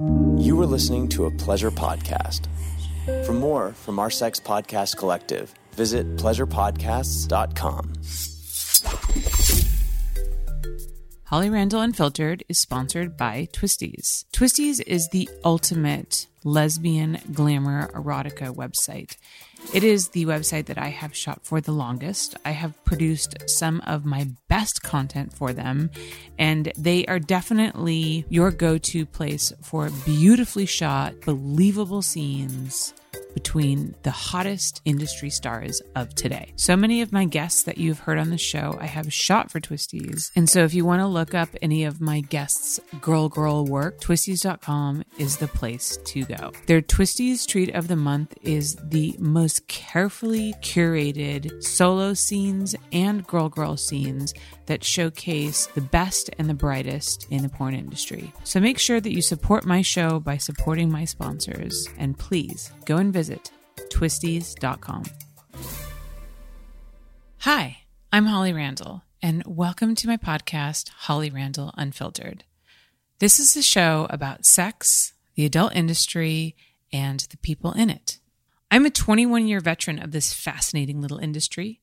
You are listening to a pleasure podcast. For more from our Sex Podcast Collective, visit pleasurepodcasts.com. Holly Randall Unfiltered is sponsored by Twistys. Twistys is the ultimate lesbian glamour erotica website. It is the website that I have shot for the longest. I have produced some of my best content for them, and they are definitely your go to place for beautifully shot, believable scenes between the hottest industry stars of today. So many of my guests that you've heard on the show, I have shot for Twistys. And so if you want to look up any of my guests' girl girl work, twistys.com is the place to go. Their Twistys treat of the month is the most carefully curated solo scenes and girl girl scenes that showcase the best and the brightest in the porn industry. So make sure that you support my show by supporting my sponsors. And please go and visit twistys.com. Hi, I'm Holly Randall, and welcome to my podcast, Holly Randall Unfiltered. This is a show about sex, the adult industry, and the people in it. I'm a 21 year veteran of this fascinating little industry.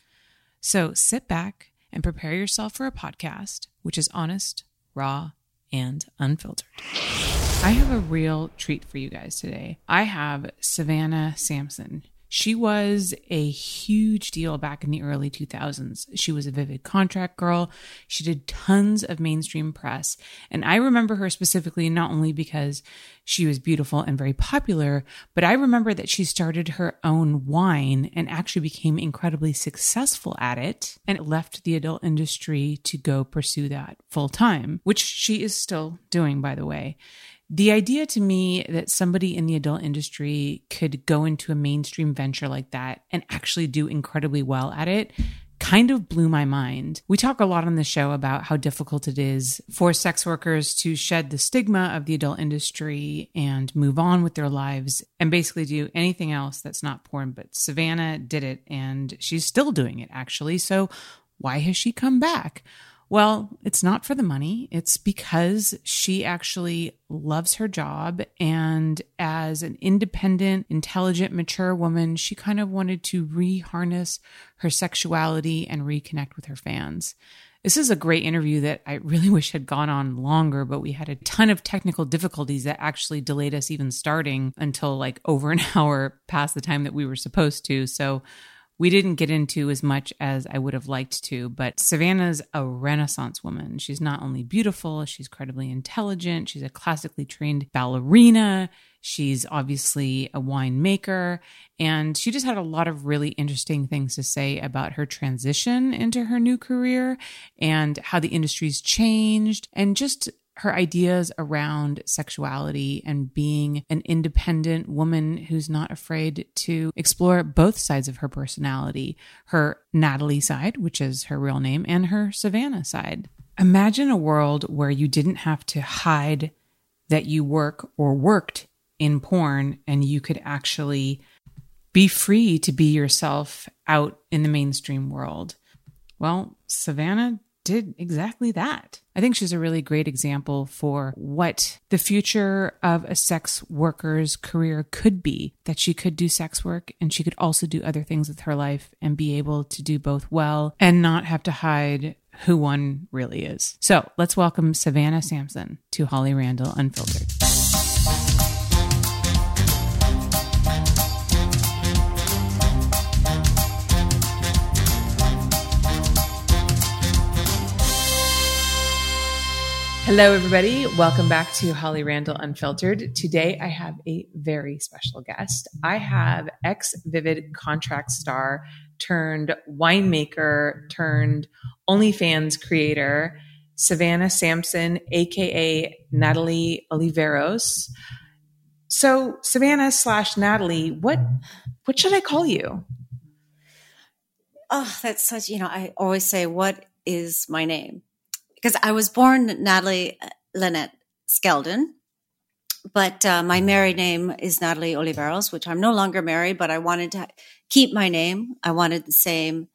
So sit back and prepare yourself for a podcast which is honest, raw, and unfiltered. I have a real treat for you guys today. I have Savannah Sampson. She was a huge deal back in the early 2000s. She was a vivid contract girl. She did tons of mainstream press. And I remember her specifically not only because she was beautiful and very popular, but I remember that she started her own wine and actually became incredibly successful at it and left the adult industry to go pursue that full time, which she is still doing, by the way. The idea to me that somebody in the adult industry could go into a mainstream venture like that and actually do incredibly well at it kind of blew my mind. We talk a lot on the show about how difficult it is for sex workers to shed the stigma of the adult industry and move on with their lives and basically do anything else that's not porn. But Savannah did it and she's still doing it actually. So why has she come back? Well, it's not for the money. It's because she actually loves her job. And as an independent, intelligent, mature woman, she kind of wanted to reharness her sexuality and reconnect with her fans. This is a great interview that I really wish had gone on longer, but we had a ton of technical difficulties that actually delayed us even starting until like over an hour past the time that we were supposed to. So we didn't get into as much as I would have liked to, but Savannah's a renaissance woman. She's not only beautiful, she's incredibly intelligent, she's a classically trained ballerina, she's obviously a winemaker, and she just had a lot of really interesting things to say about her transition into her new career and how the industry's changed and just her ideas around sexuality and being an independent woman who's not afraid to explore both sides of her personality her Natalie side, which is her real name, and her Savannah side. Imagine a world where you didn't have to hide that you work or worked in porn and you could actually be free to be yourself out in the mainstream world. Well, Savannah did exactly that. I think she's a really great example for what the future of a sex worker's career could be that she could do sex work and she could also do other things with her life and be able to do both well and not have to hide who one really is. So let's welcome Savannah Sampson to Holly Randall Unfiltered. Hello, everybody. Welcome back to Holly Randall Unfiltered. Today, I have a very special guest. I have ex Vivid contract star turned winemaker turned OnlyFans creator, Savannah Sampson, aka Natalie Oliveros. So, Savannah slash Natalie, what what should I call you? Oh, that's such, you know, I always say, what is my name? Because I was born Natalie uh, Lynette Skeldon, but uh, my married name is Natalie Oliveros, which I'm no longer married, but I wanted to keep my name. I wanted the same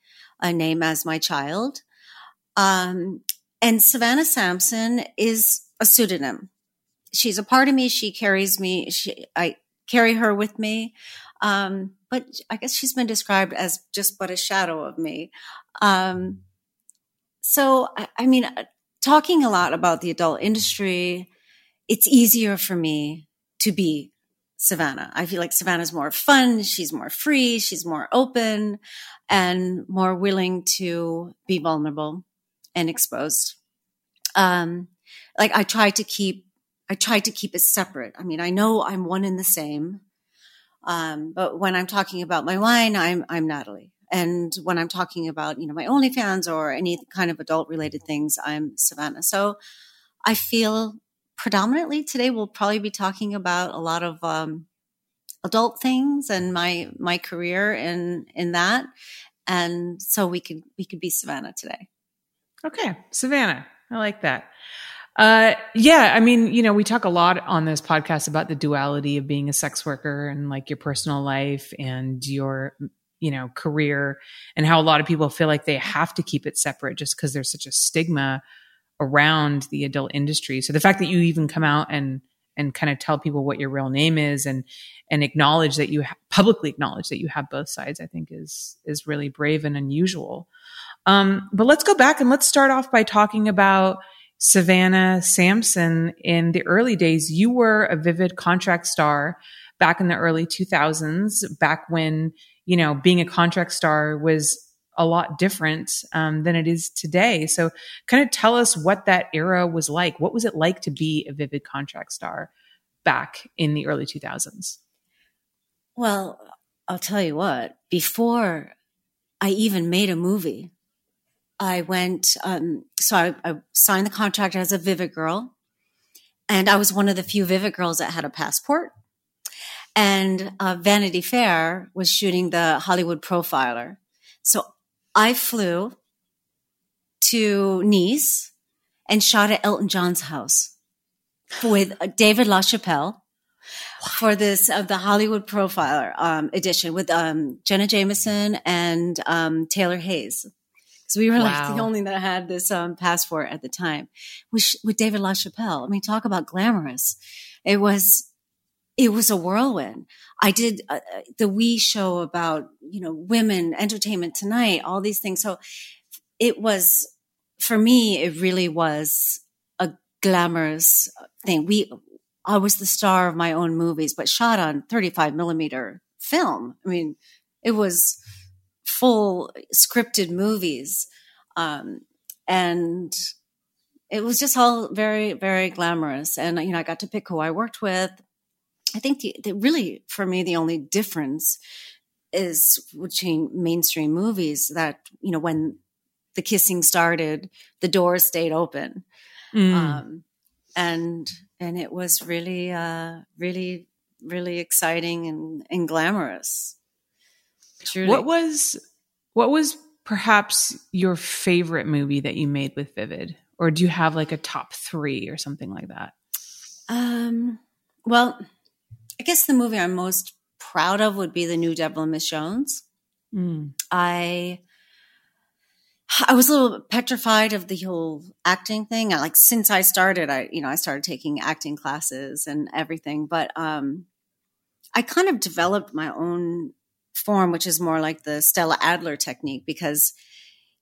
uh, name as my child. Um, and Savannah Sampson is a pseudonym. She's a part of me. She carries me. She, I carry her with me. Um, but I guess she's been described as just but a shadow of me. Um, so, I, I mean, uh, talking a lot about the adult industry, it's easier for me to be Savannah. I feel like Savannah's more fun. She's more free. She's more open and more willing to be vulnerable and exposed. Um, like I try to keep, I try to keep it separate. I mean, I know I'm one and the same. Um, but when I'm talking about my wine, I'm, I'm Natalie. And when I'm talking about, you know, my OnlyFans or any kind of adult related things, I'm Savannah. So I feel predominantly today we'll probably be talking about a lot of, um, adult things and my, my career in, in that. And so we could, we could be Savannah today. Okay. Savannah. I like that. Uh, yeah, I mean, you know, we talk a lot on this podcast about the duality of being a sex worker and like your personal life and your, you know, career and how a lot of people feel like they have to keep it separate just because there's such a stigma around the adult industry. So the fact that you even come out and and kind of tell people what your real name is and and acknowledge that you ha- publicly acknowledge that you have both sides, I think is is really brave and unusual. Um, but let's go back and let's start off by talking about Savannah Sampson, in the early days, you were a vivid contract star back in the early 2000s, back when, you know, being a contract star was a lot different um, than it is today. So, kind of tell us what that era was like. What was it like to be a vivid contract star back in the early 2000s? Well, I'll tell you what, before I even made a movie, I went, um, so I, I, signed the contract as a Vivid girl. And I was one of the few Vivid girls that had a passport. And uh, Vanity Fair was shooting the Hollywood Profiler. So I flew to Nice and shot at Elton John's house with uh, David LaChapelle for this of uh, the Hollywood Profiler um, edition with um, Jenna Jameson and um, Taylor Hayes. So we were wow. like the only that had this um, passport at the time. With, with David LaChapelle, I mean, talk about glamorous. It was, it was a whirlwind. I did uh, uh, the We show about you know women, entertainment tonight, all these things. So it was for me. It really was a glamorous thing. We, I was the star of my own movies, but shot on 35 millimeter film. I mean, it was full scripted movies. Um, and it was just all very, very glamorous. And, you know, I got to pick who I worked with. I think the, the really, for me, the only difference is between mainstream movies that, you know, when the kissing started, the doors stayed open. Mm. Um, and, and it was really, uh, really, really exciting and, and glamorous. Truly. What was what was perhaps your favorite movie that you made with Vivid? Or do you have like a top three or something like that? Um, well, I guess the movie I'm most proud of would be The New Devil and Miss Jones. Mm. I I was a little petrified of the whole acting thing. I, like since I started, I you know I started taking acting classes and everything, but um, I kind of developed my own form, which is more like the Stella Adler technique, because,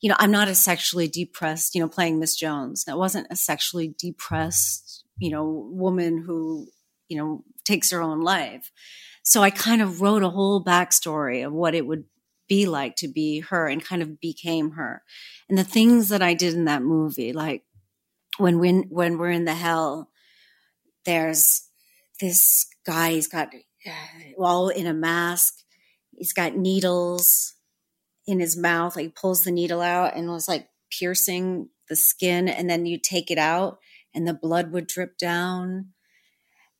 you know, I'm not a sexually depressed, you know, playing Miss Jones. I wasn't a sexually depressed, you know, woman who, you know, takes her own life. So I kind of wrote a whole backstory of what it would be like to be her and kind of became her. And the things that I did in that movie, like when when when we're in the hell, there's this guy, he's got uh, all in a mask he's got needles in his mouth. Like pulls the needle out and was like piercing the skin and then you take it out and the blood would drip down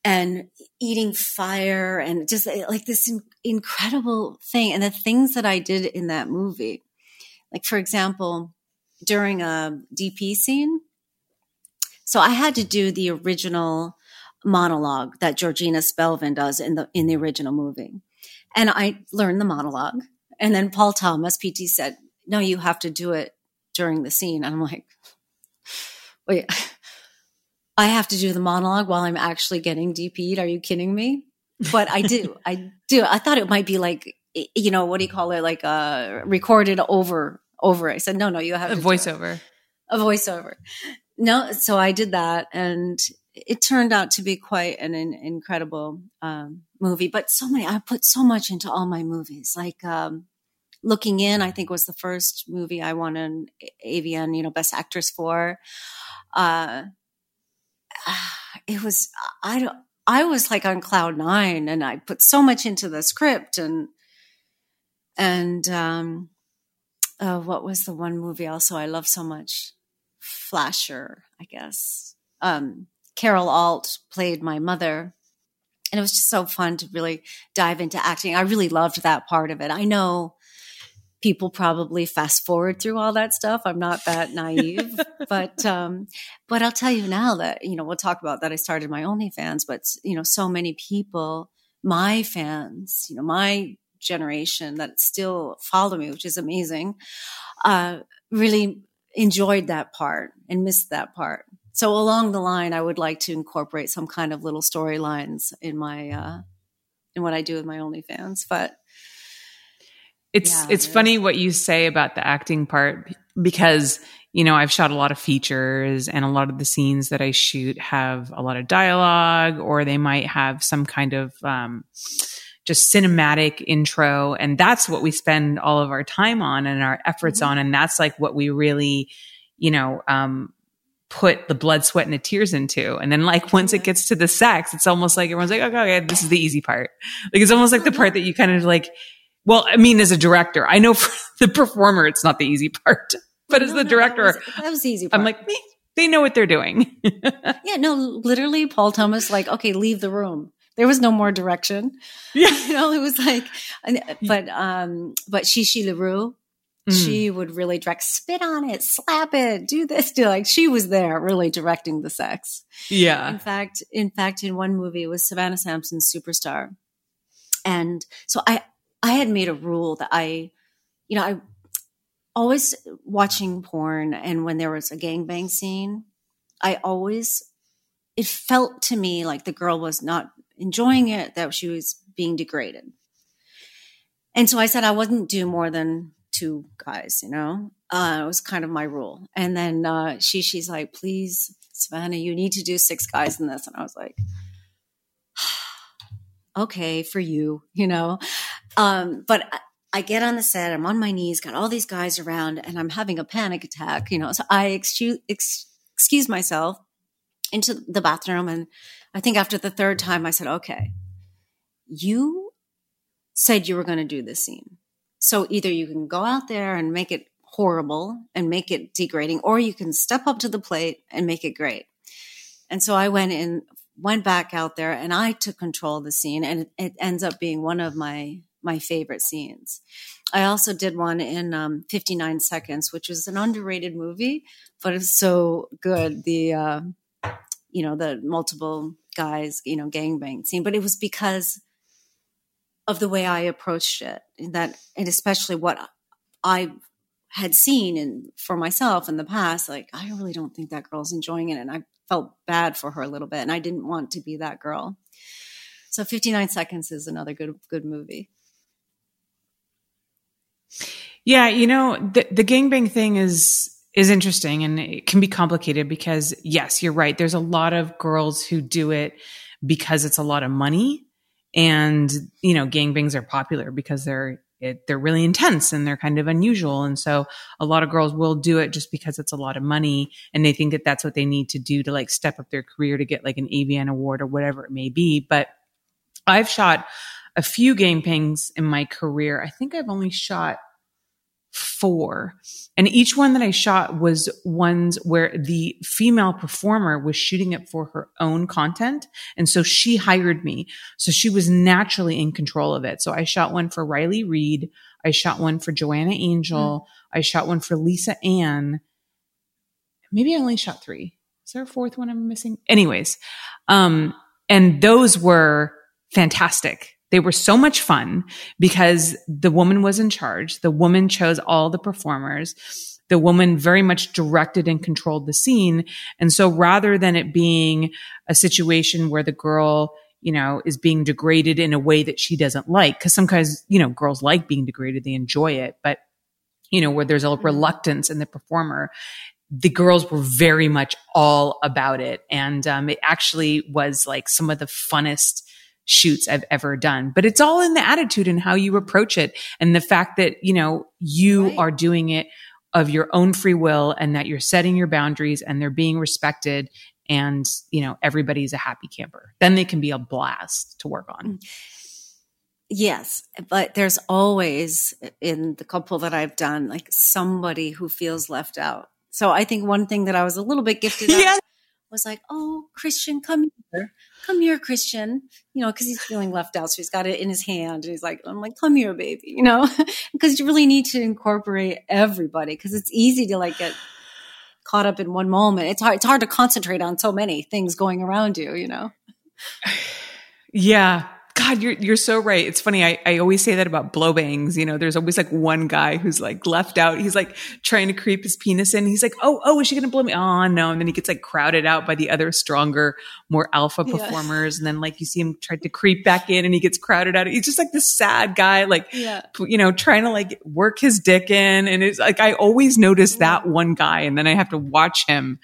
and eating fire and just eh, like this in- incredible thing. And the things that I did in that movie, like for example, during a DP scene, so I had to do the original monologue that Georgina Spelvin does in the in the original movie. And I learned the monologue. And then Paul Thomas, PT, said, No, you have to do it during the scene. And I'm like, Wait, I have to do the monologue while I'm actually getting DP'd. Are you kidding me? But I do. I do. I thought it might be like, you know, what do you call it? Like uh recorded over over. I said, no, no, you have a voiceover. A voiceover. No, so I did that and it turned out to be quite an, an incredible um, movie. But so many, I put so much into all my movies. Like um, Looking In, I think was the first movie I won an AVN, you know, Best Actress for. Uh, it was I don't. I was like on cloud nine, and I put so much into the script, and and um, uh, what was the one movie also I love so much? Flasher, I guess. Um, Carol Alt played my mother. And it was just so fun to really dive into acting. I really loved that part of it. I know people probably fast forward through all that stuff. I'm not that naive, but um, but I'll tell you now that you know we'll talk about that. I started my OnlyFans, but you know so many people, my fans, you know my generation that still follow me, which is amazing, uh, really enjoyed that part and missed that part. So along the line, I would like to incorporate some kind of little storylines in my uh, in what I do with my OnlyFans. But it's yeah, it's funny what you say about the acting part because you know I've shot a lot of features and a lot of the scenes that I shoot have a lot of dialogue or they might have some kind of um, just cinematic intro. And that's what we spend all of our time on and our efforts mm-hmm. on. And that's like what we really you know um, put the blood sweat and the tears into. And then like once it gets to the sex it's almost like everyone's like okay, okay this is the easy part. Like it's almost like the part that you kind of like well i mean as a director i know for the performer it's not the easy part but as the director that, was, that was the easy part. i'm like they know what they're doing yeah no literally paul thomas like okay leave the room there was no more direction. Yeah. you know, it was like, but, um, but Chi Chi LaRue, mm. she would really direct, spit on it, slap it, do this, do like, she was there really directing the sex. Yeah. In fact, in fact, in one movie it was Savannah Sampson's Superstar. And so I, I had made a rule that I, you know, I always watching porn and when there was a gangbang scene, I always it felt to me like the girl was not enjoying it, that she was being degraded. And so I said I wouldn't do more than two guys, you know? Uh, it was kind of my rule. And then uh, she, she's like, please, Savannah, you need to do six guys in this. And I was like, okay, for you, you know? Um, but I, get on the set, I'm on my knees, got all these guys around, and I'm having a panic attack, you know? So I excuse, ex- excuse myself into the bathroom and I think after the third time, I said, okay, you said you were going to do this scene. So either you can go out there and make it horrible and make it degrading, or you can step up to the plate and make it great. And so I went in, went back out there and I took control of the scene and it, it ends up being one of my, my favorite scenes. I also did one in um, 59 seconds, which was an underrated movie, but it's so good. The, uh, you know, the multiple guys, you know, gangbang scene, but it was because of the way I approached it that, and especially what I had seen and for myself in the past, like, I really don't think that girl's enjoying it. And I felt bad for her a little bit and I didn't want to be that girl. So 59 seconds is another good, good movie. Yeah. You know, the, the gangbang thing is, is interesting and it can be complicated because yes, you're right. There's a lot of girls who do it because it's a lot of money and, you know, gangbangs are popular because they're, it, they're really intense and they're kind of unusual. And so a lot of girls will do it just because it's a lot of money and they think that that's what they need to do to like step up their career to get like an AVN award or whatever it may be. But I've shot a few gangbangs in my career. I think I've only shot four. And each one that I shot was ones where the female performer was shooting it for her own content. And so she hired me. So she was naturally in control of it. So I shot one for Riley Reid. I shot one for Joanna Angel. Mm. I shot one for Lisa Ann. Maybe I only shot three. Is there a fourth one I'm missing? Anyways, um, and those were fantastic. They were so much fun because the woman was in charge. The woman chose all the performers. The woman very much directed and controlled the scene. And so rather than it being a situation where the girl, you know, is being degraded in a way that she doesn't like, because sometimes, you know, girls like being degraded, they enjoy it, but you know, where there's a mm-hmm. reluctance in the performer the girls were very much all about it. And um, it actually was like some of the funnest shoots I've ever done. But it's all in the attitude and how you approach it and the fact that, you know, you right. are doing it of your own free will and that you're setting your boundaries and they're being respected and, you know, everybody's a happy camper. Then they can be a blast to work on. Mm. Yes, but there's always uh, in the couple that I've done like somebody who feels left out. So I think one thing that I was a little bit gifted yeah. Was like, "Oh, Christian, come here come here, Christian, you know, because he's feeling left out. So he's got it in his hand and he's like, I'm like, come here, baby, you know, because you really need to incorporate everybody because it's easy to like get caught up in one moment. It's hard, it's hard to concentrate on so many things going around you, you know? Yeah. God, you're you're so right. It's funny. I, I always say that about blow bangs. You know, there's always like one guy who's like left out. He's like trying to creep his penis in. He's like, oh, oh, is she gonna blow me? Oh no. And then he gets like crowded out by the other stronger, more alpha performers. Yeah. And then like you see him try to creep back in and he gets crowded out. He's just like this sad guy, like yeah. you know, trying to like work his dick in. And it's like I always notice that one guy and then I have to watch him.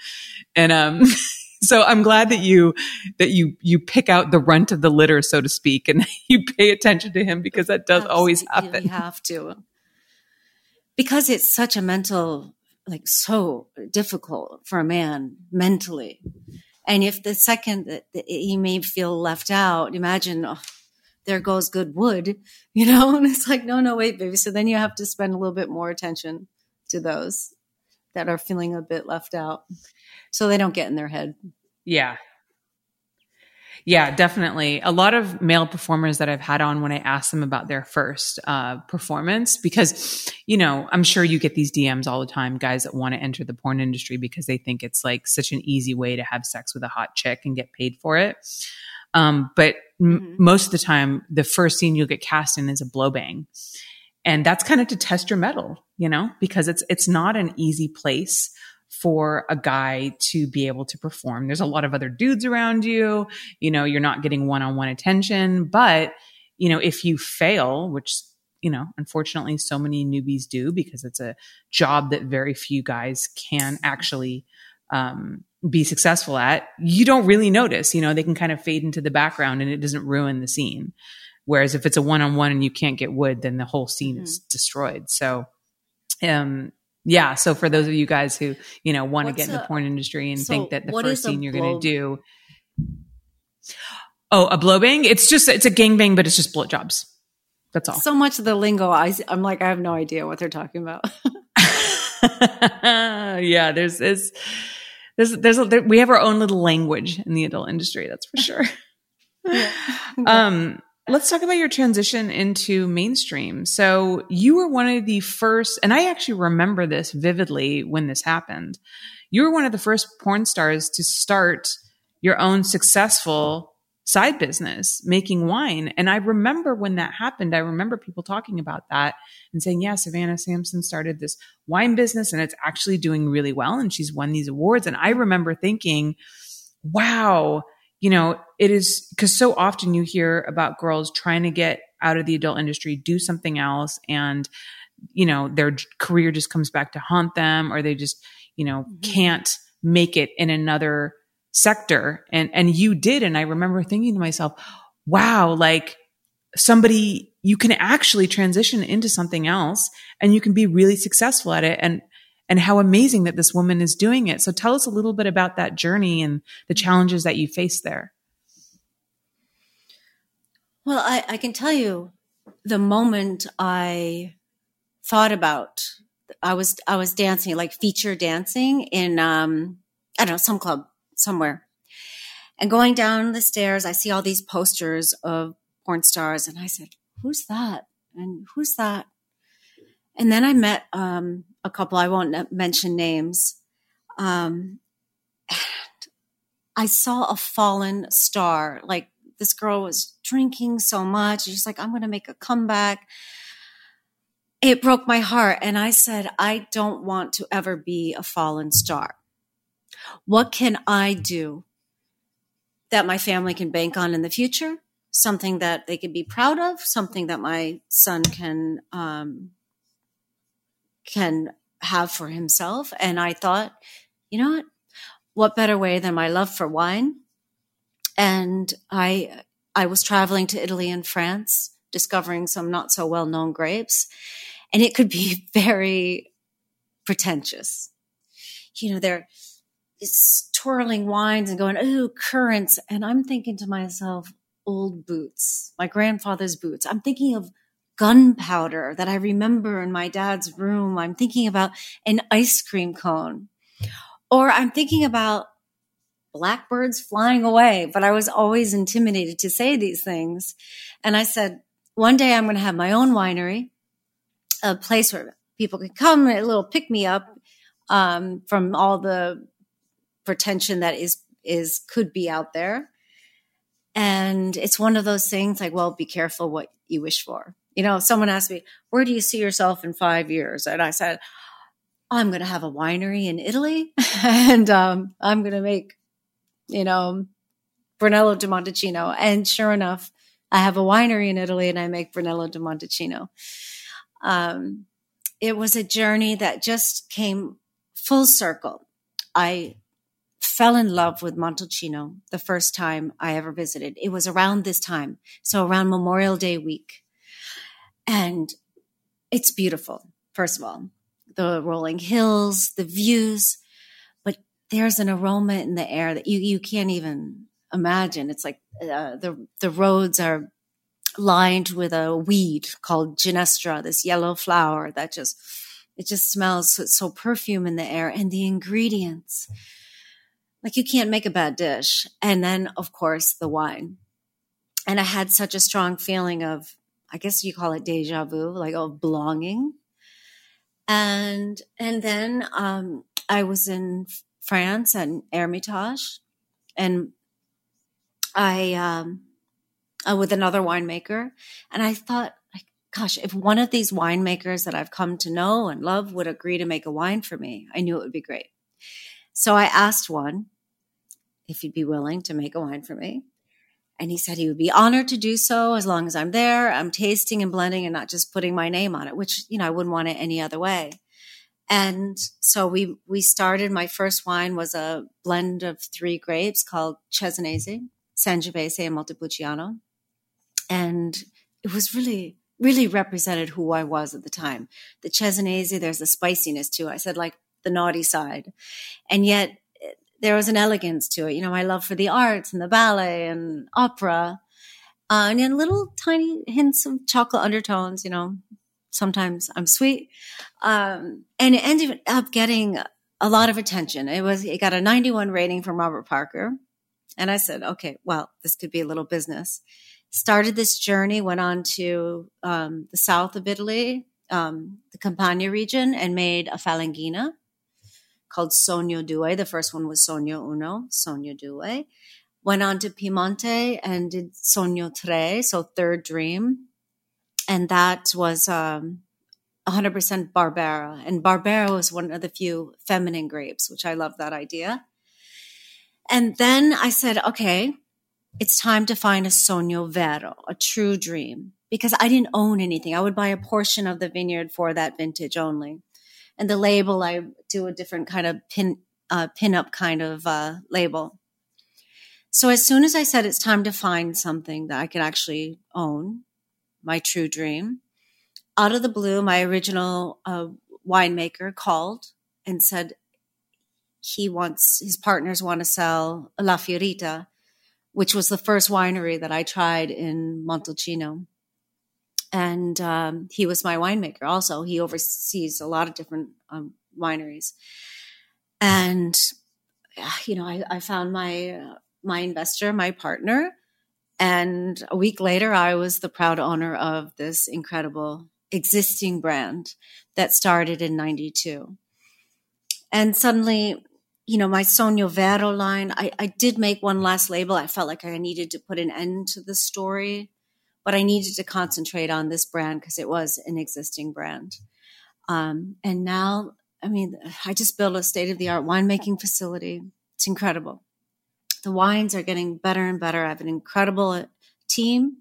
And um so I'm glad that you that you you pick out the runt of the litter, so to speak, and you pay attention to him because that does Absolutely. always happen. You have to because it's such a mental like so difficult for a man mentally. And if the second that, he may feel left out, imagine oh, there goes good wood, you know? And it's like, no, no, wait, baby. So then you have to spend a little bit more attention to those that are feeling a bit left out so they don't get in their head. Yeah. Yeah, definitely. A lot of male performers that I've had on when I ask them about their first uh, performance, because, you know, I'm sure you get these DMs all the time, guys that want to enter the porn industry because they think it's like such an easy way to have sex with a hot chick and get paid for it. Um, but mm-hmm. m- most of the time, the first scene you'll get cast in is a blow bang. And that's kind of to test your mettle, you know, because it's, it's not an easy place for a guy to be able to perform. There's a lot of other dudes around you. You know, you're not getting one on one attention. But, you know, if you fail, which, you know, unfortunately so many newbies do because it's a job that very few guys can actually um, be successful at, you don't really notice. You know, they can kind of fade into the background and it doesn't ruin the scene. Whereas if it's a one on one and you can't get wood, then the whole scene mm-hmm. is destroyed. So, um, yeah. So for those of you guys who, you know, want to get in the porn industry and so think that the first scene you're going to do. Oh, a blow bang? It's just, it's a gang bang, but it's just blowjobs. That's all. So much of the lingo, I, I'm like, I have no idea what they're talking about. yeah. There's, there's, there's, there's, a, there, we have our own little language in the adult industry. That's for sure. yeah. Um, Let's talk about your transition into mainstream. So you were one of the first, and I actually remember this vividly when this happened. You were one of the first porn stars to start your own successful side business, making wine. And I remember when that happened, I remember people talking about that and saying, yeah, Savannah Sampson started this wine business and it's actually doing really well. And she's won these awards. And I remember thinking, wow, you know, it is because so often you hear about girls trying to get out of the adult industry, do something else, and, you know, their career just comes back to haunt them or they just, you know, mm-hmm. can't make it in another sector. And, and you did. And I remember thinking to myself, wow, like somebody, you can actually transition into something else and you can be really successful at it. And and how amazing that this woman is doing it. So tell us a little bit about that journey and the challenges that you faced there. Well, I, I can tell you the moment I thought about I was I was dancing like feature dancing in um I don't know some club somewhere. And going down the stairs, I see all these posters of porn stars, and I said, "Who's that? And who's that?" And then I met um, a couple. I won't mention names. Um, I saw a fallen star. Like this girl was drinking so much. She's like, "I'm going to make a comeback." It broke my heart, and I said, "I don't want to ever be a fallen star." What can I do that my family can bank on in the future? Something that they can be proud of, something that my son can um, can have for himself. And I thought, you know what? What better way than my love for wine? And I I was traveling to Italy and France, discovering some not so well known grapes, and it could be very pretentious. You know, they're twirling wines and going, oh, currants. And I'm thinking to myself, old boots, my grandfather's boots. I'm thinking of gunpowder that I remember in my dad's room. I'm thinking about an ice cream cone. Or I'm thinking about blackbirds flying away. But I was always intimidated to say these things. And I said, one day I'm going to have my own winery, a place where people can come, a little pick me up um, from all the pretension that is is could be out there and it's one of those things like well be careful what you wish for you know someone asked me where do you see yourself in five years and i said i'm going to have a winery in italy and um, i'm going to make you know brunello di montalcino and sure enough i have a winery in italy and i make brunello di montalcino um, it was a journey that just came full circle i fell in love with Montalcino the first time I ever visited. It was around this time. So around Memorial Day week. And it's beautiful, first of all. The rolling hills, the views, but there's an aroma in the air that you, you can't even imagine. It's like uh, the, the roads are lined with a weed called Ginestra, this yellow flower that just, it just smells so, so perfume in the air and the ingredients like you can't make a bad dish. And then, of course, the wine. And I had such a strong feeling of, I guess you call it deja vu, like of belonging. And and then um, I was in France and Hermitage, and I um, uh, with another winemaker, and I thought, like, gosh, if one of these winemakers that I've come to know and love would agree to make a wine for me, I knew it would be great. So I asked one if he'd be willing to make a wine for me. And he said he would be honored to do so as long as I'm there. I'm tasting and blending and not just putting my name on it, which, you know, I wouldn't want it any other way. And so we, we started, my first wine was a blend of three grapes called Cesanese, Sangiovese, and Montepulciano. And it was really, really represented who I was at the time. The Cesanese, there's a spiciness to it. I said like the naughty side. And yet there was an elegance to it. You know, my love for the arts and the ballet and opera, uh, and then little tiny hints of chocolate undertones. You know, sometimes I'm sweet, um, and it ended up getting a lot of attention. It was it got a 91 rating from Robert Parker, and I said, okay, well, this could be a little business. Started this journey, went on to um, the south of Italy, um, the Campania region, and made a Falanghina called Sogno Due. The first one was Sogno Uno, Sogno Due. Went on to Piemonte and did Sogno Tre, so Third Dream. And that was um, 100% Barbera. And Barbera was one of the few feminine grapes, which I love that idea. And then I said, okay, it's time to find a Sogno Vero, a true dream, because I didn't own anything. I would buy a portion of the vineyard for that vintage only and the label I do a different kind of pin uh, pin up kind of uh, label. So as soon as I said it's time to find something that I could actually own, my true dream, out of the blue, my original uh, winemaker called and said he wants his partners want to sell La Fiorita, which was the first winery that I tried in Montalcino. And um, he was my winemaker. Also, he oversees a lot of different um, wineries, and you know, I, I found my uh, my investor, my partner, and a week later, I was the proud owner of this incredible existing brand that started in '92. And suddenly, you know, my Sogno Vero line, I, I did make one last label. I felt like I needed to put an end to the story, but I needed to concentrate on this brand because it was an existing brand. Um, and now, I mean, I just built a state of the art winemaking facility. It's incredible. The wines are getting better and better. I have an incredible team,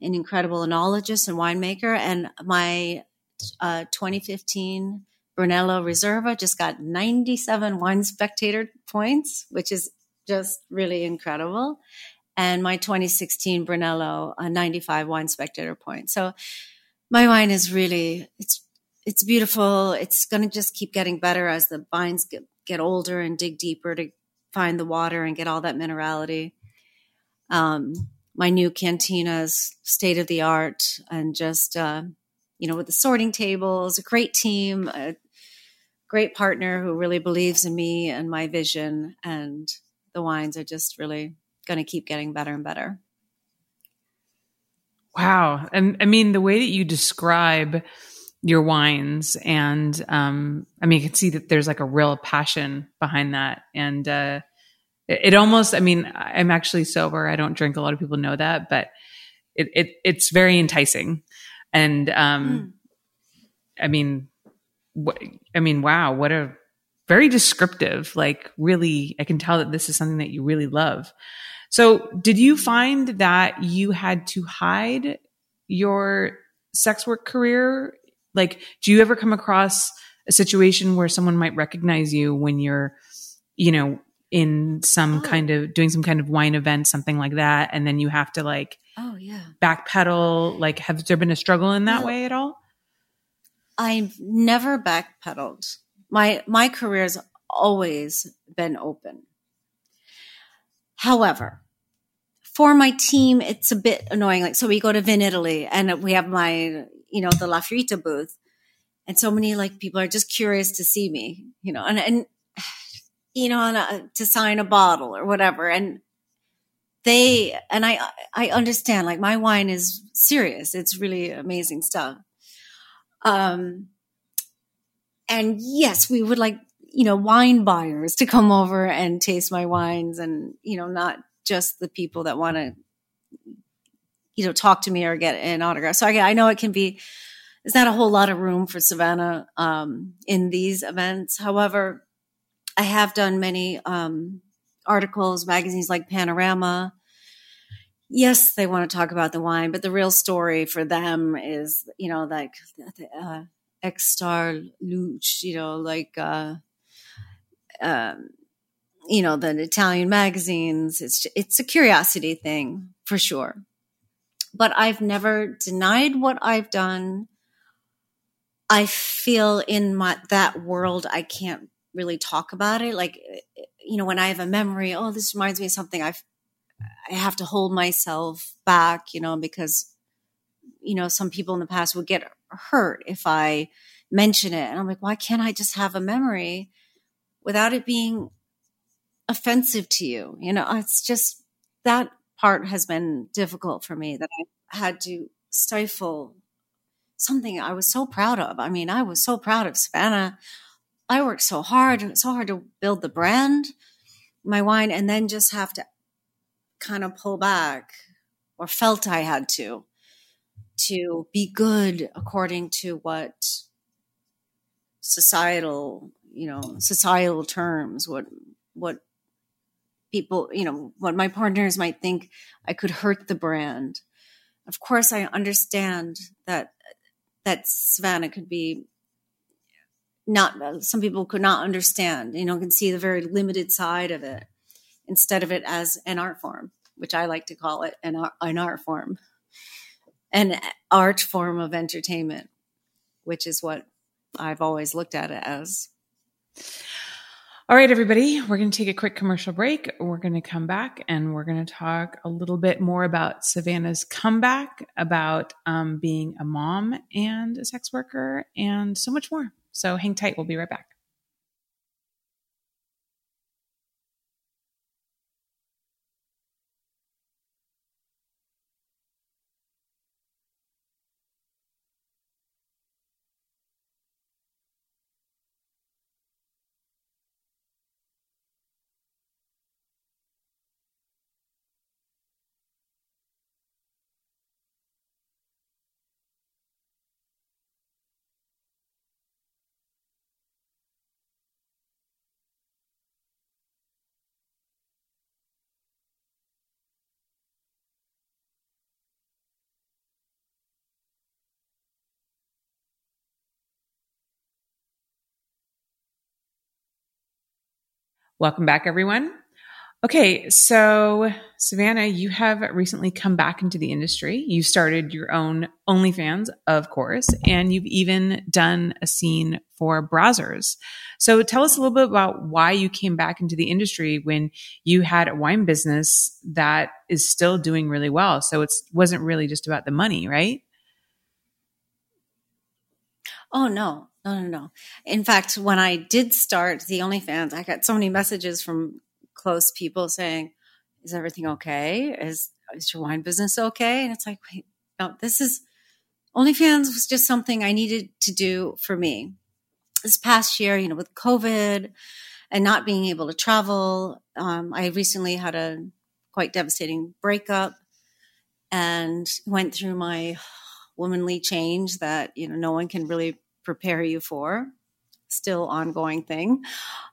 an incredible enologist and winemaker, and my uh, 2015 Brunello Reserva just got 97 wine spectator points, which is just really incredible. And my 2016 Brunello, uh, 95 wine spectator point. So my wine is really, it's, it's beautiful. It's going to just keep getting better as the vines get, get older and dig deeper to find the water and get all that minerality. Um, my new cantinas, state of the art, and just, uh, you know, with the sorting tables, a great team, a great partner who really believes in me and my vision. And the wines are just really going to keep getting better and better. Wow. And I mean, the way that you describe your wines and um, I mean, you can see that there's like a real passion behind that. And uh, it, it almost, I mean, I'm actually sober. I don't drink. A lot of people know that, but it, it it's very enticing. And um, mm. I mean, I mean, wow, what a very descriptive, like really, I can tell that this is something that you really love. So did you find that you had to hide your sex work career? Like, do you ever come across a situation where someone might recognize you when you're, you know, in some oh. kind of doing some kind of wine event, something like that, and then you have to like, oh yeah, backpedal? Like, have there been a struggle in that way at all? I've never backpedaled. My my career's always been open. However, for my team, it's a bit annoying. Like, so we go to Vinitaly and we have my, you know, the La Fiorita booth. And so many like people are just curious to see me, you know, and, and, you know, uh, to sign a bottle or whatever. And they, and I, I understand like my wine is serious. It's really amazing stuff. Um, and yes, we would like, you know, wine buyers to come over and taste my wines and, you know, not just the people that want to, you know, talk to me or get an autograph. So I, I know it can be, there's not a whole lot of room for Savannah um, in these events. However, I have done many um, articles, magazines like Panorama, yes, they want to talk about the wine, but the real story for them is, you know, like uh, Extar Luce, you know, like, uh, um, you know, the Italian magazines. It's it's a curiosity thing for sure. But I've never denied what I've done. I feel in my that world I can't really talk about it. Like, you know, when I have a memory, oh, this reminds me of something I've I have to hold myself back, you know, because, you know, some people in the past would get hurt if I mention it. And I'm like, why can't I just have a memory without it being offensive to you? You know, it's just that part has been difficult for me that I had to stifle something I was so proud of. I mean, I was so proud of Savannah. I worked so hard, and it's so hard to build the brand, my wine, and then just have to kind of pull back or felt I had to to be good according to what societal, you know, societal terms, what what people, you know, what my partners might think I could hurt the brand. Of course, I understand that that Savannah could be not some people could not understand, you know, can see the very limited side of it instead of it as an art form, which I like to call it an art, an art form, an art form of entertainment, which is what I've always looked at it as. All right, everybody, we're going to take a quick commercial break. We're going to come back and we're going to talk a little bit more about Savannah's comeback, about um, being a mom and a sex worker, and so much more. So hang tight. We'll be right back. Welcome back, everyone. Okay, so Savanna, you have recently come back into the industry. You started your own OnlyFans, of course, and you've even done a scene for Brazzers. So tell us a little bit about why you came back into the industry when you had a wine business that is still doing really well. So it wasn't really just about the money, right? Oh, no. No, no, no. In fact, when I did start the OnlyFans, I got so many messages from close people saying, "Is everything okay? Is is your wine business okay?" And it's like, wait, no, this is OnlyFans was just something I needed to do for me. This past year, you know, with COVID and not being able to travel, um, I recently had a quite devastating breakup and went through my womanly change that you know no one can really prepare you for. Still ongoing thing.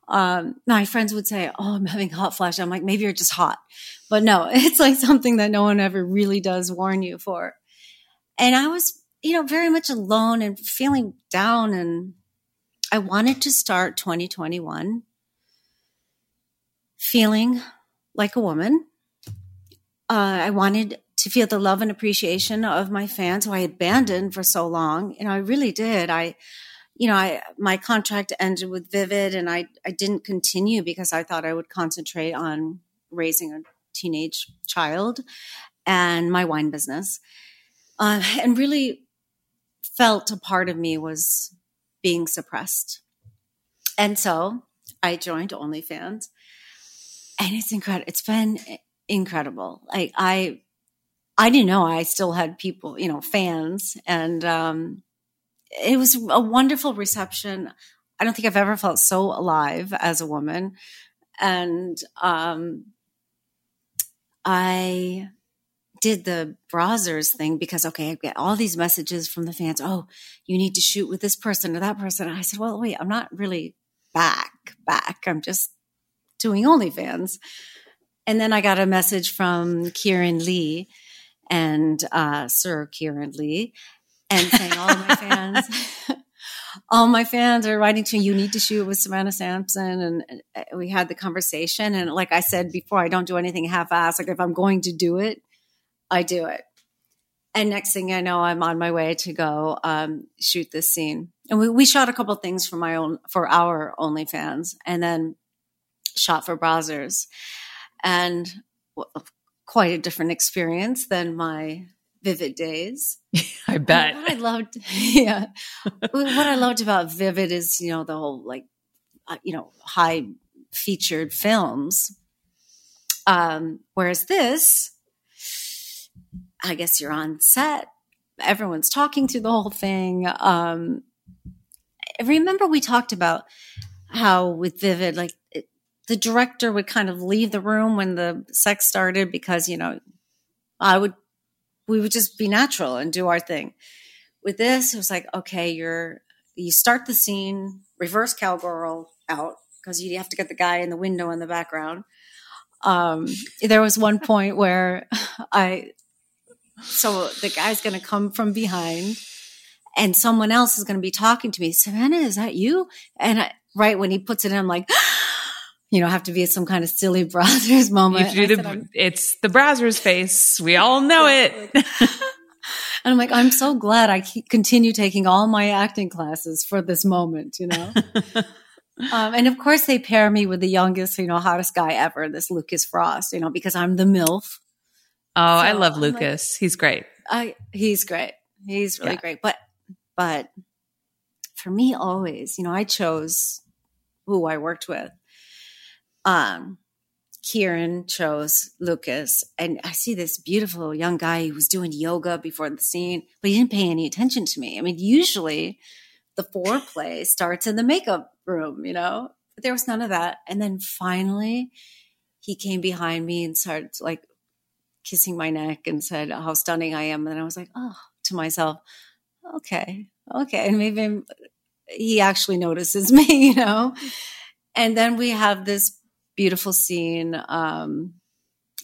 Um, my friends would say, "Oh, I'm having hot flash." I'm like, maybe you're just hot, but no, it's like something that no one ever really does warn you for. And I was, you know, very much alone and feeling down, and I wanted to start 2021 feeling like a woman. Uh, I wanted to feel the love and appreciation of my fans who I abandoned for so long. You know, I really did. I, you know, I my contract ended with Vivid, and I I didn't continue because I thought I would concentrate on raising a teenage child and my wine business, uh, and really felt a part of me was being suppressed, and so I joined OnlyFans, and it's incredible. It's been incredible. Like I I didn't know I still had people, you know, fans, and um, it was a wonderful reception. I don't think I've ever felt so alive as a woman, and um, I did the Brazzers thing because okay, I get all these messages from the fans. Oh, you need to shoot with this person or that person. And I said, well, wait, I'm not really back, back. I'm just doing OnlyFans. And then I got a message from Kieran Lee and uh, Sir Kieran Lee, and saying all my fans, all my fans are writing to me, you need to shoot with Savanna Samson, and uh, we had the conversation. And like I said before, I don't do anything half-ass. Like if I'm going to do it, I do it. And next thing I know, I'm on my way to go um, shoot this scene. And we, we shot a couple things for my own for our OnlyFans, and then shot for Brazzers. And quite a different experience than my Vivid days. I bet. What I loved, yeah. what I loved about Vivid is, you know, the whole like, uh, you know, high featured films. Um, whereas this, I guess you're on set. Everyone's talking through the whole thing. Um, remember we talked about how with Vivid, like it, the director would kind of leave the room when the sex started because, you know, I would, we would just be natural and do our thing. With this, it was like, okay, you're, you start the scene, reverse cowgirl out because you have to get the guy in the window in the background. Um, there was one point where I, so the guy's going to come from behind and someone else is going to be talking to me. Savanna, is that you? And I, right when he puts it in, I'm like, you know, have to be some kind of silly Brazzers moment. You the, it's the Brazzers face. We all know it. and I'm like, I'm so glad I continue taking all my acting classes for this moment, you know? Um, and of course, they pair me with the youngest, you know, hottest guy ever, this Lucas Frost, you know, because I'm the MILF. Oh, I love Lucas. Like, he's great. I, he's great. He's really yeah. great. But, but for me, always, you know, I chose who I worked with. Um, Kieran chose Lucas, and I see this beautiful young guy who was doing yoga before the scene, but he didn't pay any attention to me. I mean, usually the foreplay starts in the makeup room, you know, but there was none of that. And then finally, he came behind me and started like kissing my neck and said how stunning I am. And I was like, oh, to myself, okay, okay. And maybe he actually notices me, you know? And then we have this beautiful scene. Um,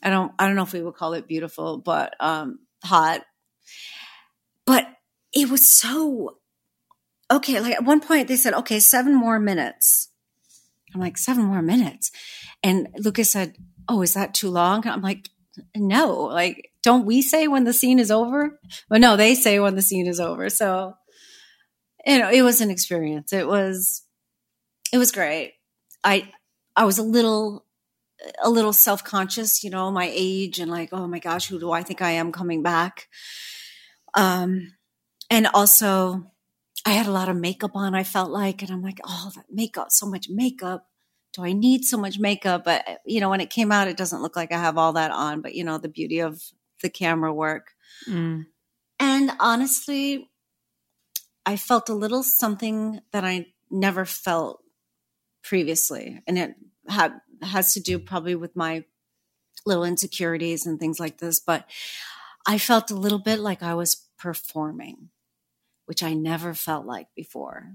I don't, I don't know if we would call it beautiful, but, um, hot. But it was so, okay. Like at one point they said, okay, seven more minutes. I'm like, seven more minutes. And Lucas said, oh, is that too long? I'm like, no, like, don't we say when the scene is over? But no, they say when the scene is over. So, you know, it was an experience. It was, it was great. I, I was a little a little self-conscious, you know, my age and like, oh my gosh, who do I think I am coming back? Um and also I had a lot of makeup on, I felt like, and I'm like, oh, that makeup, so much makeup. Do I need so much makeup? But you know, when it came out, it doesn't look like I have all that on, but you know, the beauty of the camera work. Mm. And honestly, I felt a little something that I never felt previously. And it had, has to do probably with my little insecurities and things like this. But I felt a little bit like I was performing, which I never felt like before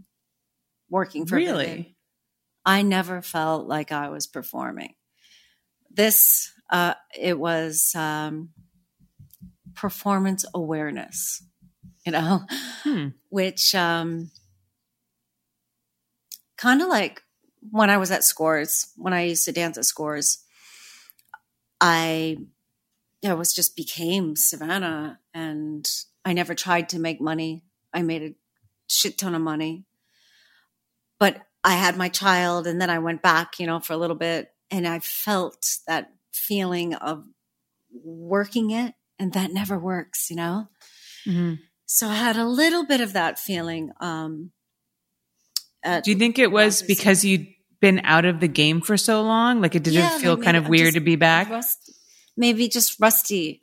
working for really. Vivid. I never felt like I was performing. This, uh, it was um, performance awareness, you know, hmm. which um, kind of like when I was at Scores, when I used to dance at Scores, I I was just became Savannah and I never tried to make money. I made a shit ton of money. But I had my child and then I went back, you know, for a little bit and I felt that feeling of working it and that never works, you know? Mm-hmm. So I had a little bit of that feeling. Um, Do you think it was because you been out of the game for so long? Like it didn't yeah, feel kind of weird to be back? Rust, maybe just rusty.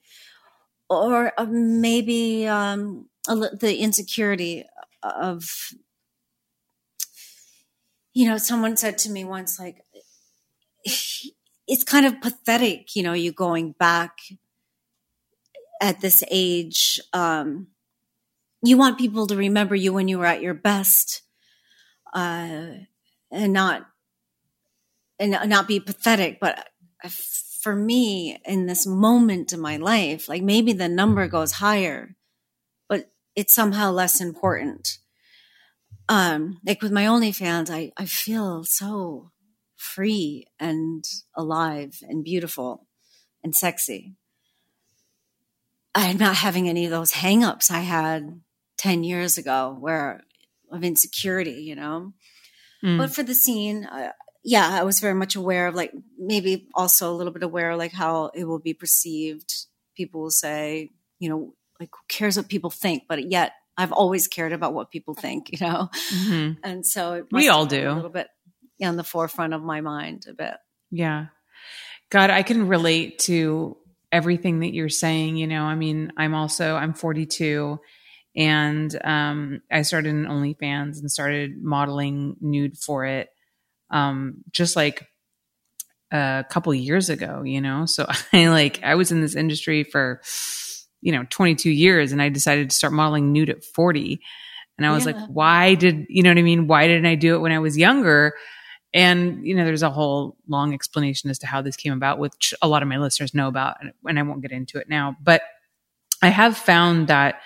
Or uh, maybe um, the insecurity of, you know, someone said to me once, like, it's kind of pathetic, you know, you going back at this age. Um, you want people to remember you when you were at your best uh, and not and not be pathetic, but for me in this moment in my life, like maybe the number goes higher, but it's somehow less important. Um, like with my OnlyFans, I, I feel so free and alive and beautiful and sexy. I'm not having any of those hangups I had 10 years ago where of insecurity, you know? Mm. But for the scene, uh, yeah, I was very much aware of like maybe also a little bit aware of like how it will be perceived. People will say, you know, like who cares what people think, but yet I've always cared about what people think, you know, mm-hmm. and so we all do a little bit on the forefront of my mind a bit. Yeah, God, I can relate to everything that you're saying. You know, I mean, I'm also I'm 42 and um, I started in OnlyFans and started modeling nude for it um, just like a couple years ago, you know? So I like, I was in this industry for, you know, 22 years and I decided to start modeling nude at 40. And I was yeah. like, why did, you know what I mean? Why didn't I do it when I was younger? And, you know, there's a whole long explanation as to how this came about, which a lot of my listeners know about, and I won't get into it now. But I have found that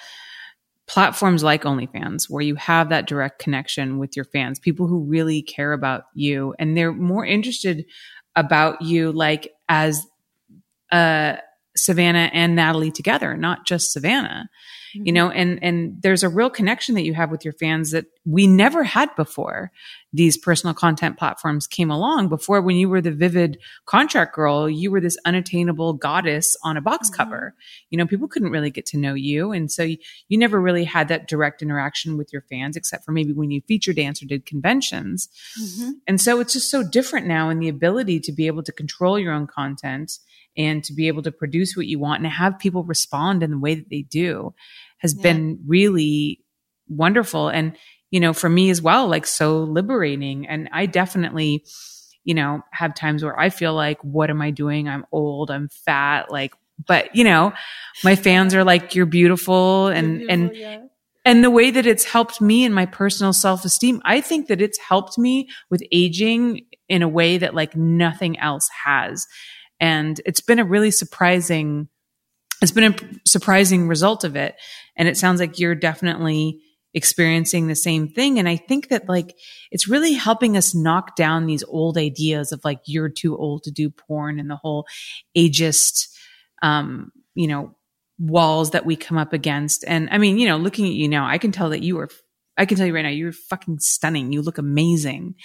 platforms like OnlyFans, where you have that direct connection with your fans, people who really care about you, and they're more interested about you, like as a Savanna and Natalie together, not just Savanna. You know, and and there's a real connection that you have with your fans that we never had before. These personal content platforms came along before when you were the vivid contract girl, you were this unattainable goddess on a box mm-hmm. cover. You know, people couldn't really get to know you. And so you, you never really had that direct interaction with your fans, except for maybe when you feature dance or did conventions. Mm-hmm. And so it's just so different now in the ability to be able to control your own content and to be able to produce what you want and have people respond in the way that they do has yeah. been really wonderful. And, you know, for me as well, like so liberating. And I definitely, you know, have times where I feel like, what am I doing? I'm old, I'm fat, like, but you know, my fans are like, you're beautiful and, you're beautiful, and, yeah. and the way that it's helped me in my personal self-esteem, I think that it's helped me with aging in a way that like nothing else has. And it's been a really surprising, it's been a surprising result of it. And it sounds like you're definitely experiencing the same thing. And I think that like it's really helping us knock down these old ideas of like you're too old to do porn and the whole ageist, um, you know, walls that we come up against. And I mean, you know, looking at you now, I can tell that you are I can tell you right now, you're fucking stunning. You look amazing.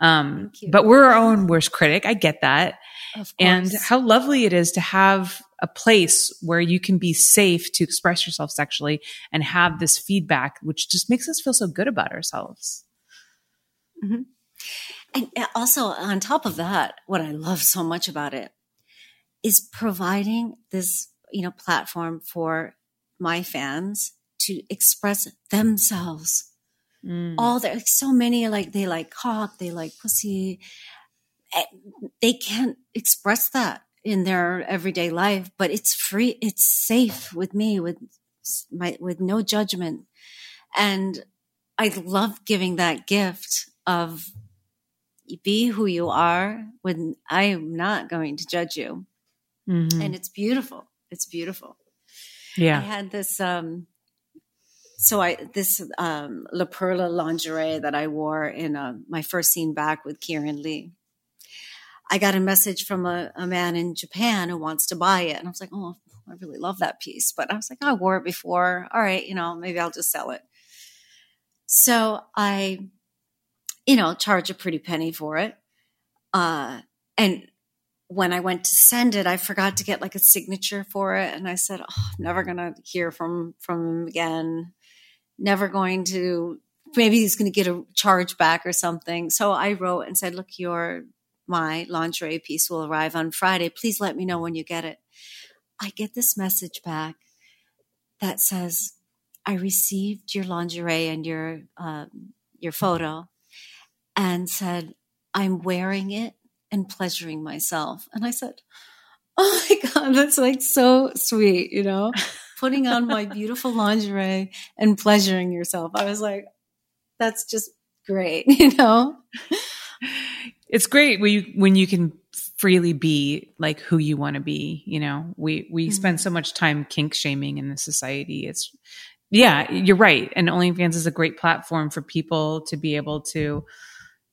Um, but we're our own worst critic. I get that. And how lovely it is to have a place where you can be safe to express yourself sexually and have this feedback, which just makes us feel so good about ourselves. Mm-hmm. And also, on top of that, what I love so much about it is providing this, you know, platform for my fans to express themselves. Mm. All there, so many like they like cock, they like pussy. Eh, they can't express that in their everyday life, but it's free. It's safe with me, with my with no judgment, and I love giving that gift of be who you are when I am not going to judge you. Mm-hmm. And it's beautiful. It's beautiful. Yeah. I had this um so I this um, La Perla lingerie that I wore in uh, my first scene back with Kieran Lee. I got a message from a, a, man in Japan who wants to buy it, and I was like, "Oh, I really love that piece," but I was like, "I wore it before. All right, you know, maybe I'll just sell it." So I, you know, charge a pretty penny for it, uh, and when I went to send it, I forgot to get like a signature for it, and I said, "Oh, I'm never gonna hear from from him again." never going to maybe he's going to get a charge back or something. So I wrote and said, look, your my lingerie piece will arrive on Friday. Please let me know when you get it. I get this message back that says, I received your lingerie and your um, your photo, and said, I'm wearing it and pleasuring myself. And I said, Oh my God, that's like so sweet, you know? putting on my beautiful lingerie and pleasuring yourself. I was like, that's just great, you know? It's great when you, when you can freely be like who you want to be. You know, we, we mm-hmm. spend so much time kink shaming in the society. It's, yeah, you're right. And OnlyFans is a great platform for people to be able to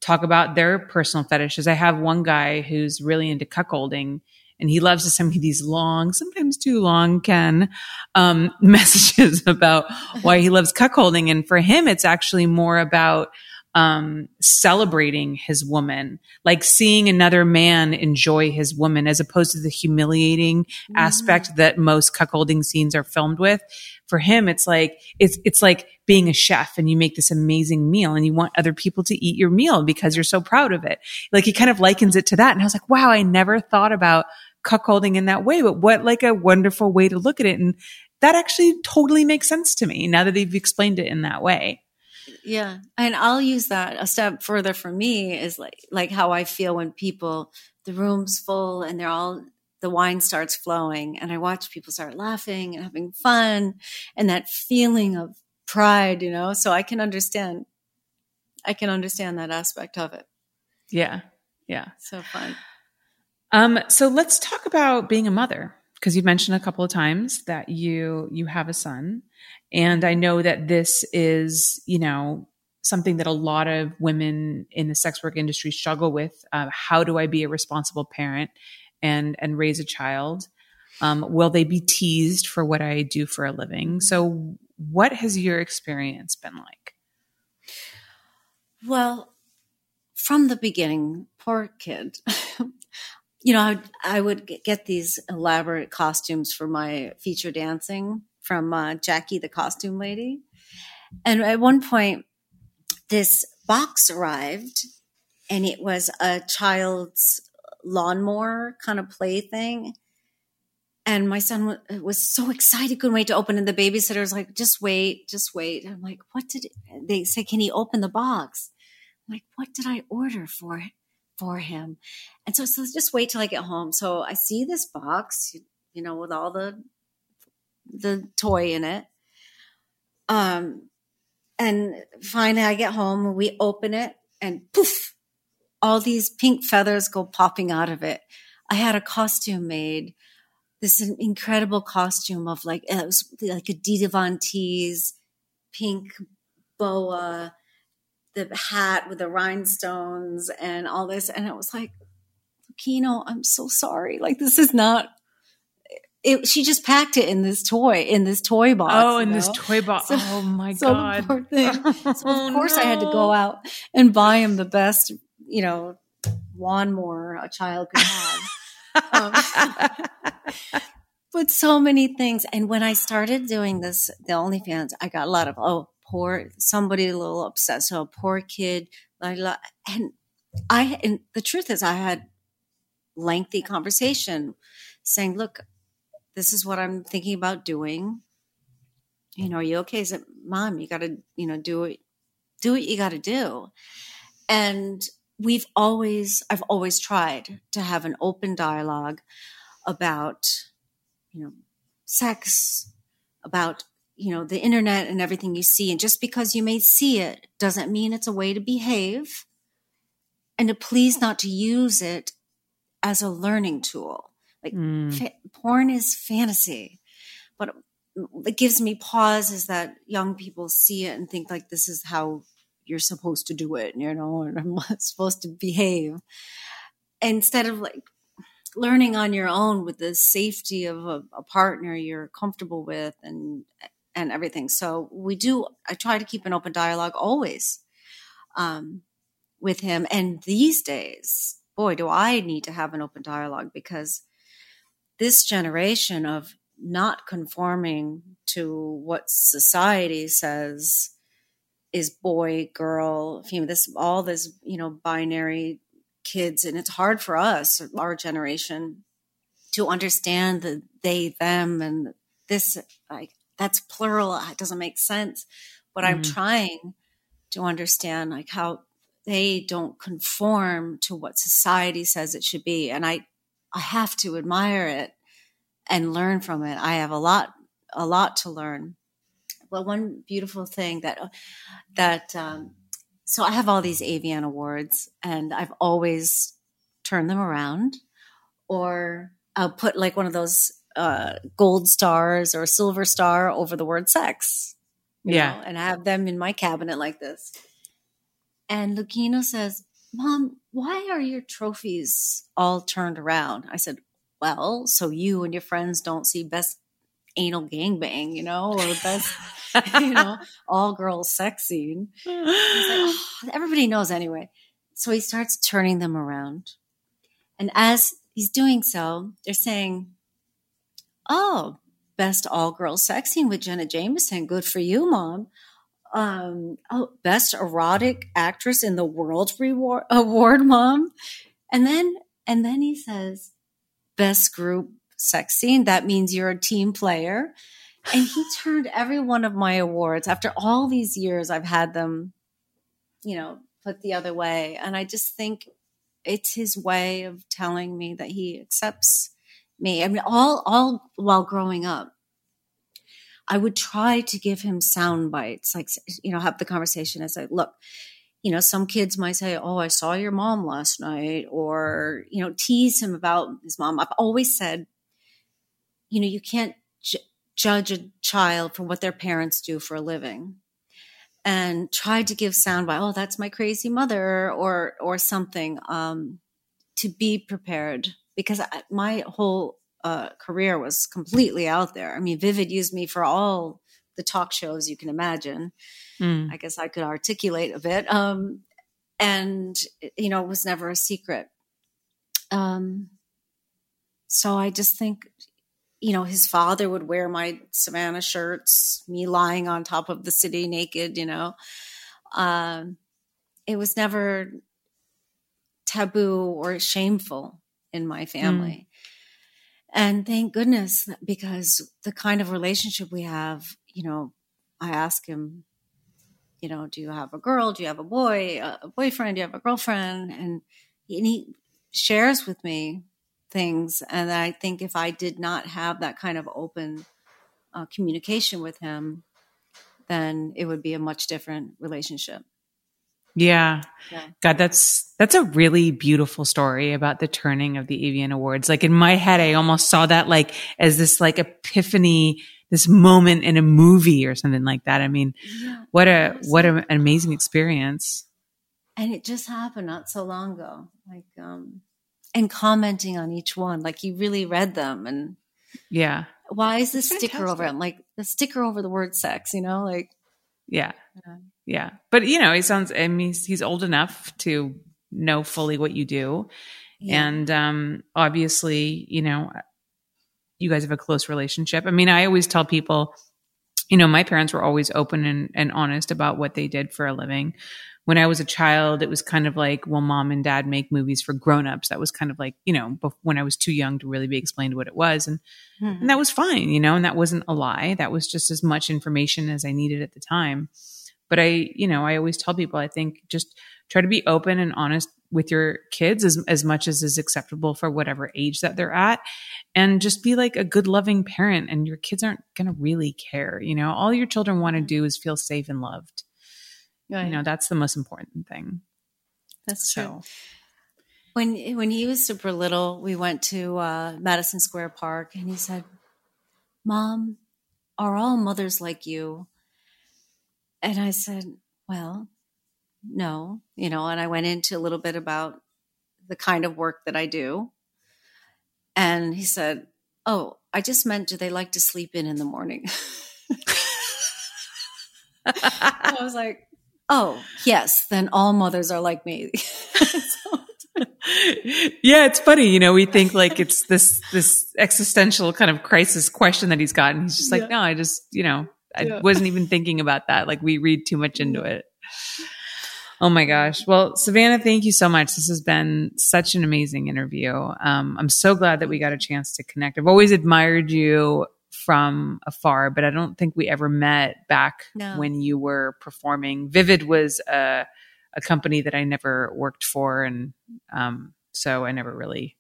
talk about their personal fetishes. I have one guy who's really into cuckolding and he loves to send me these long, sometimes too long, Ken, um, messages about why he loves cuckolding. And for him, it's actually more about um, celebrating his woman, like seeing another man enjoy his woman, as opposed to the humiliating mm-hmm. aspect that most cuckolding scenes are filmed with. For him, it's like it's it's like being a chef and you make this amazing meal and you want other people to eat your meal because you're so proud of it. Like he kind of likens it to that, and I was like, wow, I never thought about cuckolding in that way, but what like a wonderful way to look at it, and that actually totally makes sense to me now that they've explained it in that way. Yeah. And I'll use that a step further for me is like like how I feel when people the room's full and they're all the wine starts flowing and I watch people start laughing and having fun and that feeling of pride, you know. So I can understand I can understand that aspect of it. Yeah. Yeah. So fun. Um so let's talk about being a mother because you've mentioned a couple of times that you you have a son and i know that this is you know something that a lot of women in the sex work industry struggle with uh, how do i be a responsible parent and and raise a child Um, will they be teased for what I do for a living? So, what has your experience been like? Well, from the beginning, poor kid. you know, I, I, would get these elaborate costumes for my feature dancing from uh, Jackie, the costume lady. And at one point, this box arrived and it was a child's lawnmower kind of plaything. And my son was so excited, couldn't wait to open. And the babysitter was like, just wait, just wait. I'm like, what did it? they say? Can he open the box? I'm like, what did I order for for him? And so, so just wait till I get home. So I see this box, you know, with all the the toy in it. Um, and finally I get home, we open it, and poof, all these pink feathers go popping out of it. I had a costume made, this incredible costume of like it was like a Teese pink boa, the hat with the rhinestones and all this, and it was like, Kino, I'm so sorry. Like this is not it, she just packed it in this toy in this toy box. Oh, in know? this toy box. So, oh my so god! Poor thing. So of oh, course no. I had to go out and buy him the best, you know, lawnmower a child could have. um, but so many things. And when I started doing this, the OnlyFans, I got a lot of oh, poor somebody a little upset. So poor kid, and I and the truth is, I had lengthy conversation saying, look, this is what I'm thinking about doing. You know, are you okay? Is it, mom, you got to, you know, do it, do what you got to do. And we've always, I've always tried to have an open dialogue about, you know, sex, about, you know, the internet and everything you see. And just because you may see it doesn't mean it's a way to behave and to please not to use it as a learning tool. Like mm. fa- porn is fantasy, but it gives me pause is that young people see it and think like this is how you're supposed to do it, you know, and I'm supposed to behave instead of like learning on your own with the safety of a, a partner you're comfortable with and and everything. So we do. I try to keep an open dialogue always um, with him. And these days, boy, do I need to have an open dialogue because this generation of not conforming to what society says is boy, girl, female, this all this, you know, binary kids. And it's hard for us, our generation, to understand the they, them, and this like that's plural. It doesn't make sense. But mm-hmm. I'm trying to understand like how they don't conform to what society says it should be. And I I have to admire it and learn from it. I have a lot, a lot to learn. Well, one beautiful thing that, that, um, so I have all these AVN awards and I've always turned them around or I'll put like one of those, uh, gold stars or silver star over the word sex. Yeah. Know, and have them in my cabinet like this. And Lucino says, Mom, why are your trophies all turned around? I said, Well, so you and your friends don't see best anal gangbang, you know, or best, you know, all girls sex scene. Like, oh, everybody knows anyway. So he starts turning them around. And as he's doing so, they're saying, Oh, best all girls sex scene with Jenna Jameson. Good for you, mom um, oh, best erotic actress in the world reward, award, mom. And then, and then he says, best group sex scene. That means you're a team player. And he turned every one of my awards after all these years. I've had them, you know, put the other way. And I just think it's his way of telling me that he accepts me. I mean, all, all while growing up I would try to give him sound bites, like, you know, have the conversation as I look, you know, some kids might say, Oh, I saw your mom last night, or, you know, tease him about his mom. I've always said, you know, you can't ju- judge a child for what their parents do for a living and tried to give sound by, oh, that's my crazy mother or, or something, um, to be prepared because I, my whole uh, career was completely out there. I mean, Vivid used me for all the talk shows you can imagine. Mm. I guess I could articulate a bit. Um, and, you know, it was never a secret. Um, so I just think, you know, his father would wear my Savanna shirts, me lying on top of the city naked, you know. Um, it was never taboo or shameful in my family. And thank goodness because the kind of relationship we have, you know, I ask him, you know, do you have a girl? Do you have a boy, a boyfriend? Do you have a girlfriend? And, and he shares with me things. And I think if I did not have that kind of open uh, communication with him, then it would be a much different relationship. Yeah. yeah. God, that's that's a really beautiful story about the turning of the AVN Awards. Like in my head, I almost saw that like as this like epiphany, this moment in a movie or something like that. I mean, yeah, what a what a, an amazing experience. And it just happened not so long ago. Like um and commenting on each one. Like he really read them and Yeah. Why is this sticker over it? Like the sticker over the word sex, you know? Like yeah. yeah. Yeah. But you know, he sounds I mean he's, he's old enough to know fully what you do. Yeah. And um obviously, you know, you guys have a close relationship. I mean, I always tell people, you know, my parents were always open and, and honest about what they did for a living. When I was a child, it was kind of like, well, mom and dad make movies for grown-ups. That was kind of like, you know, when I was too young to really be explained what it was. And, mm-hmm. and that was fine, you know, and that wasn't a lie. That was just as much information as I needed at the time. But I, you know, I always tell people, I think just try to be open and honest with your kids as, as much as is acceptable for whatever age that they're at. And just be like a good, loving parent, and your kids aren't going to really care. You know, all your children want to do is feel safe and loved. Right. You know, that's the most important thing. That's so. true. When when he was super little, we went to uh, Madison Square Park, and he said, "Mom, are all mothers like you?" And I said, well, no, you know, and I went into a little bit about the kind of work that I do. And he said, Oh, I just meant, do they like to sleep in in the morning? I was like, Oh, yes, then all mothers are like me. yeah, it's funny. You know, we think like it's this this existential kind of crisis question that he's got, and he's just like, yeah. no, I just, you know, I yeah. wasn't even thinking about that. Like we read too much into it. Oh my gosh. Well, Savanna, thank you so much. This has been such an amazing interview. Um, I'm so glad that we got a chance to connect. I've always admired you from afar, but I don't think we ever met back no. when you were performing. Vivid was a, a company that I never worked for. And um, so I never really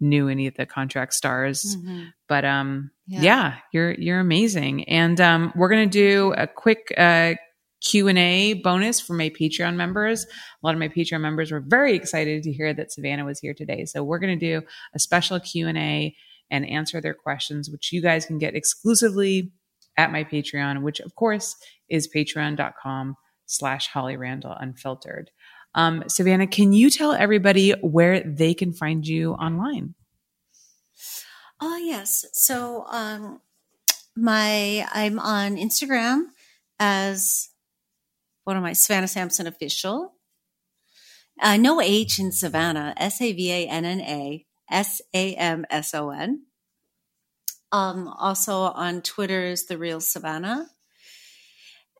knew any of the contract stars. Mm-hmm. But um, yeah. yeah. you're you're amazing. And um, we're gonna do a quick uh, Q and A bonus for my Patreon members. A lot of my Patreon members were very excited to hear that Savanna was here today. So we're gonna do a special Q and answer their questions, which you guys can get exclusively at my Patreon, which of course is patreon.com slash Holly Randall Unfiltered. Um, Savanna, can you tell everybody where they can find you online? Oh yes. So um, my I'm on Instagram as what am I? Savanna Samson official. Uh, no H in Savanna. S A V A N N A S A M S O N. Um, also on Twitter is the real Savanna.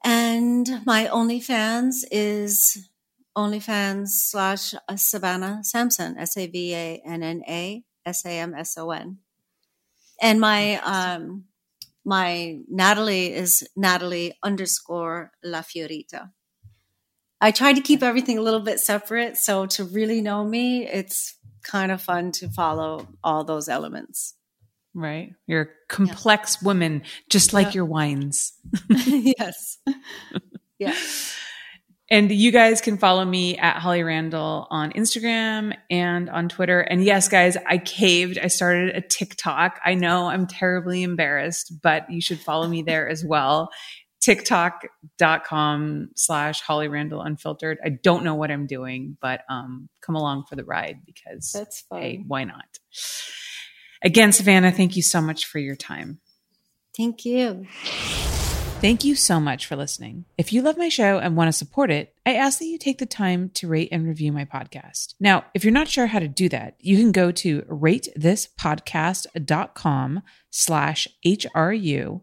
And my OnlyFans is OnlyFans slash Savanna Samson, S A V A N N A S A M S O N. And my um my Natalie is Natalie underscore La Fiorita. I try to keep everything a little bit separate. So to really know me, it's kind of fun to follow all those elements. Right. You're a complex yeah. woman, just like yeah. your wines. yes. yeah. And you guys can follow me at Holly Randall on Instagram and on Twitter. And yes, guys, I caved. I started a TikTok. I know I'm terribly embarrassed, but you should follow me there as well. TikTok.com slash Holly Randall Unfiltered. I don't know what I'm doing, but um, come along for the ride because that's fun. Hey, why not? Again, Savanna, thank you so much for your time. Thank you. Thank you so much for listening. If you love my show and want to support it, I ask that you take the time to rate and review my podcast. Now, if you're not sure how to do that, you can go to ratethispodcast.com slash HRU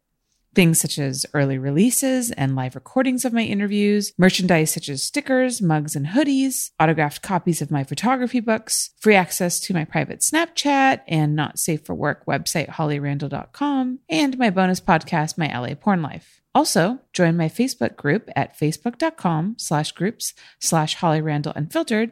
Things such as early releases and live recordings of my interviews, merchandise such as stickers, mugs, and hoodies, autographed copies of my photography books, free access to my private Snapchat and not safe for work website, hollyrandall.com, and my bonus podcast, My LA Porn Life. Also, join my Facebook group at facebook.com slash groups slash Holly Randall Unfiltered,